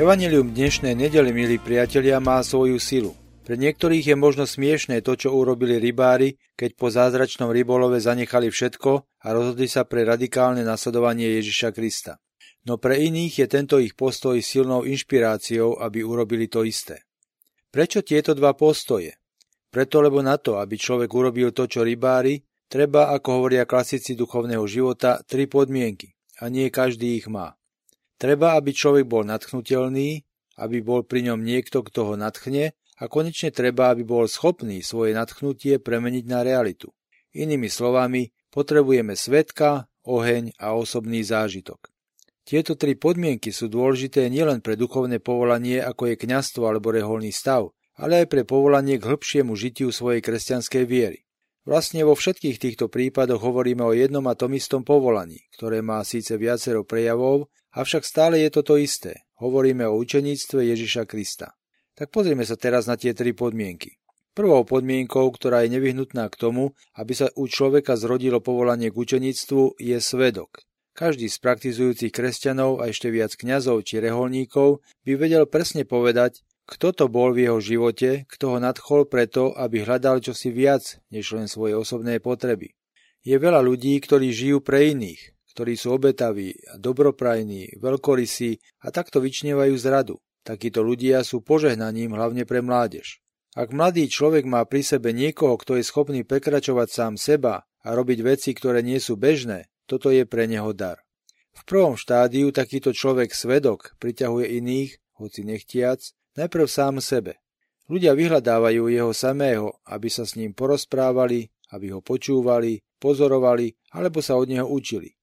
Evangelium dnešnej nedely, milí priatelia, má svoju silu. Pre niektorých je možno smiešné to, čo urobili rybári, keď po zázračnom rybolove zanechali všetko a rozhodli sa pre radikálne nasledovanie Ježiša Krista. No pre iných je tento ich postoj silnou inšpiráciou, aby urobili to isté. Prečo tieto dva postoje? Preto, lebo na to, aby človek urobil to, čo rybári, treba, ako hovoria klasici duchovného života, tri podmienky a nie každý ich má. Treba, aby človek bol nadchnutelný, aby bol pri ňom niekto, kto ho nadchne a konečne treba, aby bol schopný svoje nadchnutie premeniť na realitu. Inými slovami, potrebujeme svetka, oheň a osobný zážitok. Tieto tri podmienky sú dôležité nielen pre duchovné povolanie, ako je kňastvo alebo reholný stav, ale aj pre povolanie k hĺbšiemu žitiu svojej kresťanskej viery. Vlastne vo všetkých týchto prípadoch hovoríme o jednom a tom istom povolaní, ktoré má síce viacero prejavov, avšak stále je to to isté. Hovoríme o učeníctve Ježiša Krista. Tak pozrieme sa teraz na tie tri podmienky. Prvou podmienkou, ktorá je nevyhnutná k tomu, aby sa u človeka zrodilo povolanie k učeníctvu, je svedok. Každý z praktizujúcich kresťanov a ešte viac kňazov či reholníkov by vedel presne povedať, kto to bol v jeho živote, kto ho nadchol preto, aby hľadal čosi viac, než len svoje osobné potreby. Je veľa ľudí, ktorí žijú pre iných, ktorí sú obetaví, dobroprajní, veľkorysí a takto vyčnievajú zradu. Takíto ľudia sú požehnaním hlavne pre mládež. Ak mladý človek má pri sebe niekoho, kto je schopný prekračovať sám seba a robiť veci, ktoré nie sú bežné, toto je pre neho dar. V prvom štádiu takýto človek svedok priťahuje iných, hoci nechtiac, najprv sám sebe. Ľudia vyhľadávajú jeho samého, aby sa s ním porozprávali, aby ho počúvali, pozorovali alebo sa od neho učili.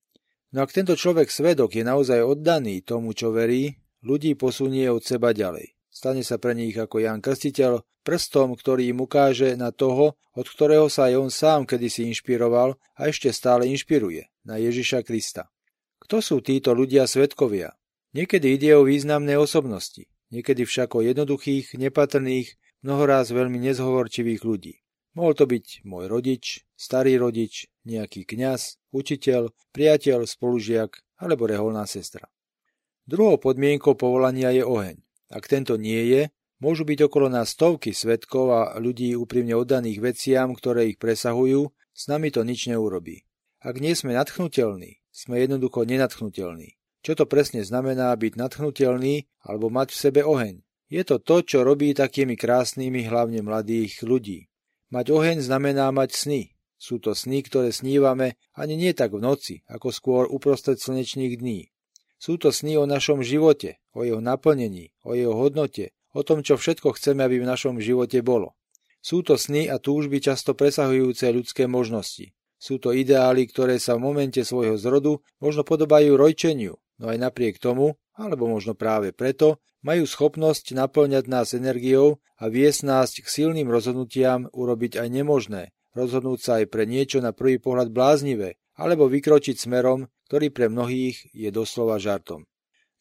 No ak tento človek svedok je naozaj oddaný tomu, čo verí, ľudí posunie od seba ďalej. Stane sa pre nich ako Jan Krstiteľ, prstom, ktorý im ukáže na toho, od ktorého sa aj on sám kedysi inšpiroval a ešte stále inšpiruje, na Ježiša Krista. Kto sú títo ľudia svetkovia? Niekedy ide o významné osobnosti, niekedy však o jednoduchých, nepatrných, mnohoráz veľmi nezhovorčivých ľudí. Mohol to byť môj rodič, starý rodič, nejaký kňaz, učiteľ, priateľ, spolužiak alebo reholná sestra. Druhou podmienkou povolania je oheň. Ak tento nie je, môžu byť okolo nás stovky svetkov a ľudí úprimne oddaných veciam, ktoré ich presahujú, s nami to nič neurobí. Ak nie sme nadchnutelní, sme jednoducho nenadchnutelní. Čo to presne znamená byť nadchnutelný alebo mať v sebe oheň? Je to to, čo robí takými krásnymi hlavne mladých ľudí. Mať oheň znamená mať sny. Sú to sny, ktoré snívame ani nie tak v noci, ako skôr uprostred slnečných dní. Sú to sny o našom živote, o jeho naplnení, o jeho hodnote, o tom, čo všetko chceme, aby v našom živote bolo. Sú to sny a túžby často presahujúce ľudské možnosti. Sú to ideály, ktoré sa v momente svojho zrodu možno podobajú rojčeniu, no aj napriek tomu, alebo možno práve preto, majú schopnosť naplňať nás energiou a viesť nás k silným rozhodnutiam urobiť aj nemožné, rozhodnúť sa aj pre niečo na prvý pohľad bláznivé, alebo vykročiť smerom, ktorý pre mnohých je doslova žartom.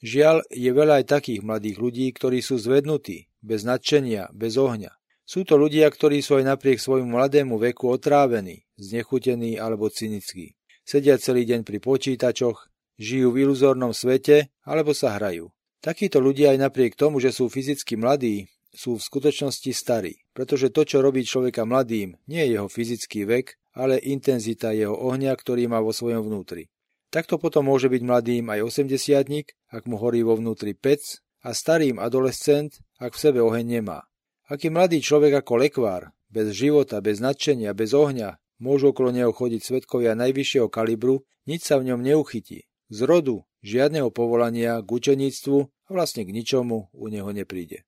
Žiaľ, je veľa aj takých mladých ľudí, ktorí sú zvednutí, bez nadšenia, bez ohňa. Sú to ľudia, ktorí sú aj napriek svojmu mladému veku otrávení, znechutení alebo cynickí. Sedia celý deň pri počítačoch, Žijú v iluzórnom svete alebo sa hrajú. Takíto ľudia aj napriek tomu, že sú fyzicky mladí, sú v skutočnosti starí, pretože to, čo robí človeka mladým, nie je jeho fyzický vek, ale intenzita jeho ohňa, ktorý má vo svojom vnútri. Takto potom môže byť mladým aj 80 ak mu horí vo vnútri pec, a starým adolescent, ak v sebe oheň nemá. Aký mladý človek ako lekvár, bez života, bez nadšenia, bez ohňa, môžu okolo neho chodiť svetkovia najvyššieho kalibru, nič sa v ňom neuchytí, z rodu, žiadneho povolania k učeníctvu a vlastne k ničomu u neho nepríde.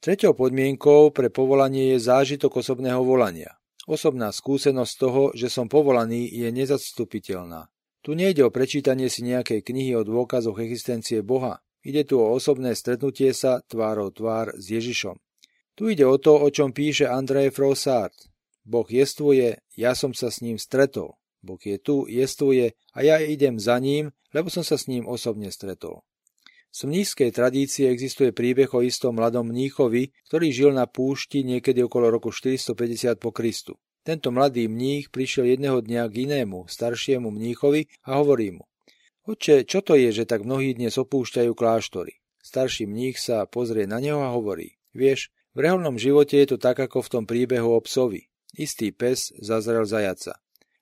Tretou podmienkou pre povolanie je zážitok osobného volania. Osobná skúsenosť toho, že som povolaný, je nezastupiteľná. Tu nejde o prečítanie si nejakej knihy o dôkazoch existencie Boha. Ide tu o osobné stretnutie sa tvárou tvár s Ježišom. Tu ide o to, o čom píše Andrej Frossard. Boh jestvuje, ja som sa s ním stretol. Boh je tu, jestvuje a ja idem za ním, lebo som sa s ním osobne stretol. Z mnížskej tradície existuje príbeh o istom mladom mníchovi, ktorý žil na púšti niekedy okolo roku 450 po Kristu. Tento mladý mních prišiel jedného dňa k inému, staršiemu mníchovi a hovorí mu Oče, čo to je, že tak mnohí dnes opúšťajú kláštory? Starší mních sa pozrie na neho a hovorí, vieš, v reholnom živote je to tak ako v tom príbehu o psovi. Istý pes zazrel zajaca.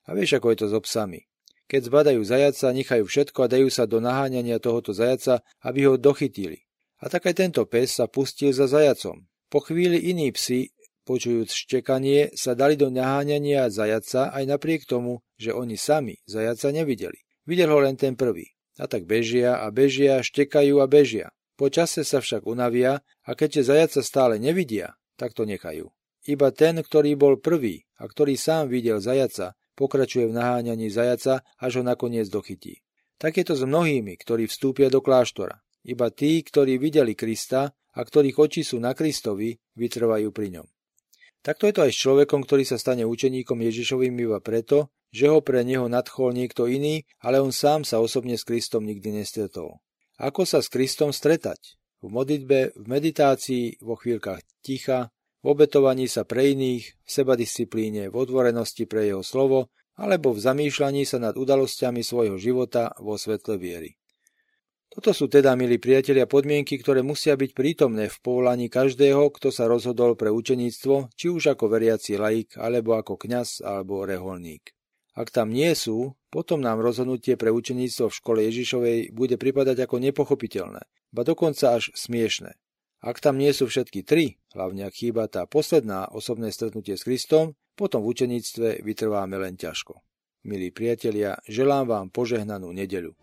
A vieš, ako je to so psami. Keď zbadajú zajaca, nechajú všetko a dajú sa do naháňania tohoto zajaca, aby ho dochytili. A tak aj tento pes sa pustil za zajacom. Po chvíli iní psi, počujúc štekanie, sa dali do naháňania zajaca aj napriek tomu, že oni sami zajaca nevideli. Videl ho len ten prvý. A tak bežia a bežia, štekajú a bežia. Po čase sa však unavia a keďže zajaca stále nevidia, tak to nechajú. Iba ten, ktorý bol prvý a ktorý sám videl zajaca, pokračuje v naháňaní zajaca, až ho nakoniec dochytí. Tak je to s mnohými, ktorí vstúpia do kláštora. Iba tí, ktorí videli Krista a ktorých oči sú na Kristovi, vytrvajú pri ňom. Takto je to aj s človekom, ktorý sa stane učeníkom Ježišovým iba preto, že ho pre neho nadchol niekto iný, ale on sám sa osobne s Kristom nikdy nestretol. Ako sa s Kristom stretať? V modlitbe, v meditácii, vo chvíľkach ticha, v obetovaní sa pre iných, v sebadisciplíne, v otvorenosti pre jeho slovo alebo v zamýšľaní sa nad udalosťami svojho života vo svetle viery. Toto sú teda, milí priatelia, podmienky, ktoré musia byť prítomné v povolaní každého, kto sa rozhodol pre učeníctvo, či už ako veriaci laik, alebo ako kňaz, alebo reholník. Ak tam nie sú, potom nám rozhodnutie pre učeníctvo v škole Ježišovej bude pripadať ako nepochopiteľné, ba dokonca až smiešné. Ak tam nie sú všetky tri, hlavne ak chýba tá posledná osobné stretnutie s Kristom, potom v učeníctve vytrváme len ťažko. Milí priatelia, želám vám požehnanú nedeľu.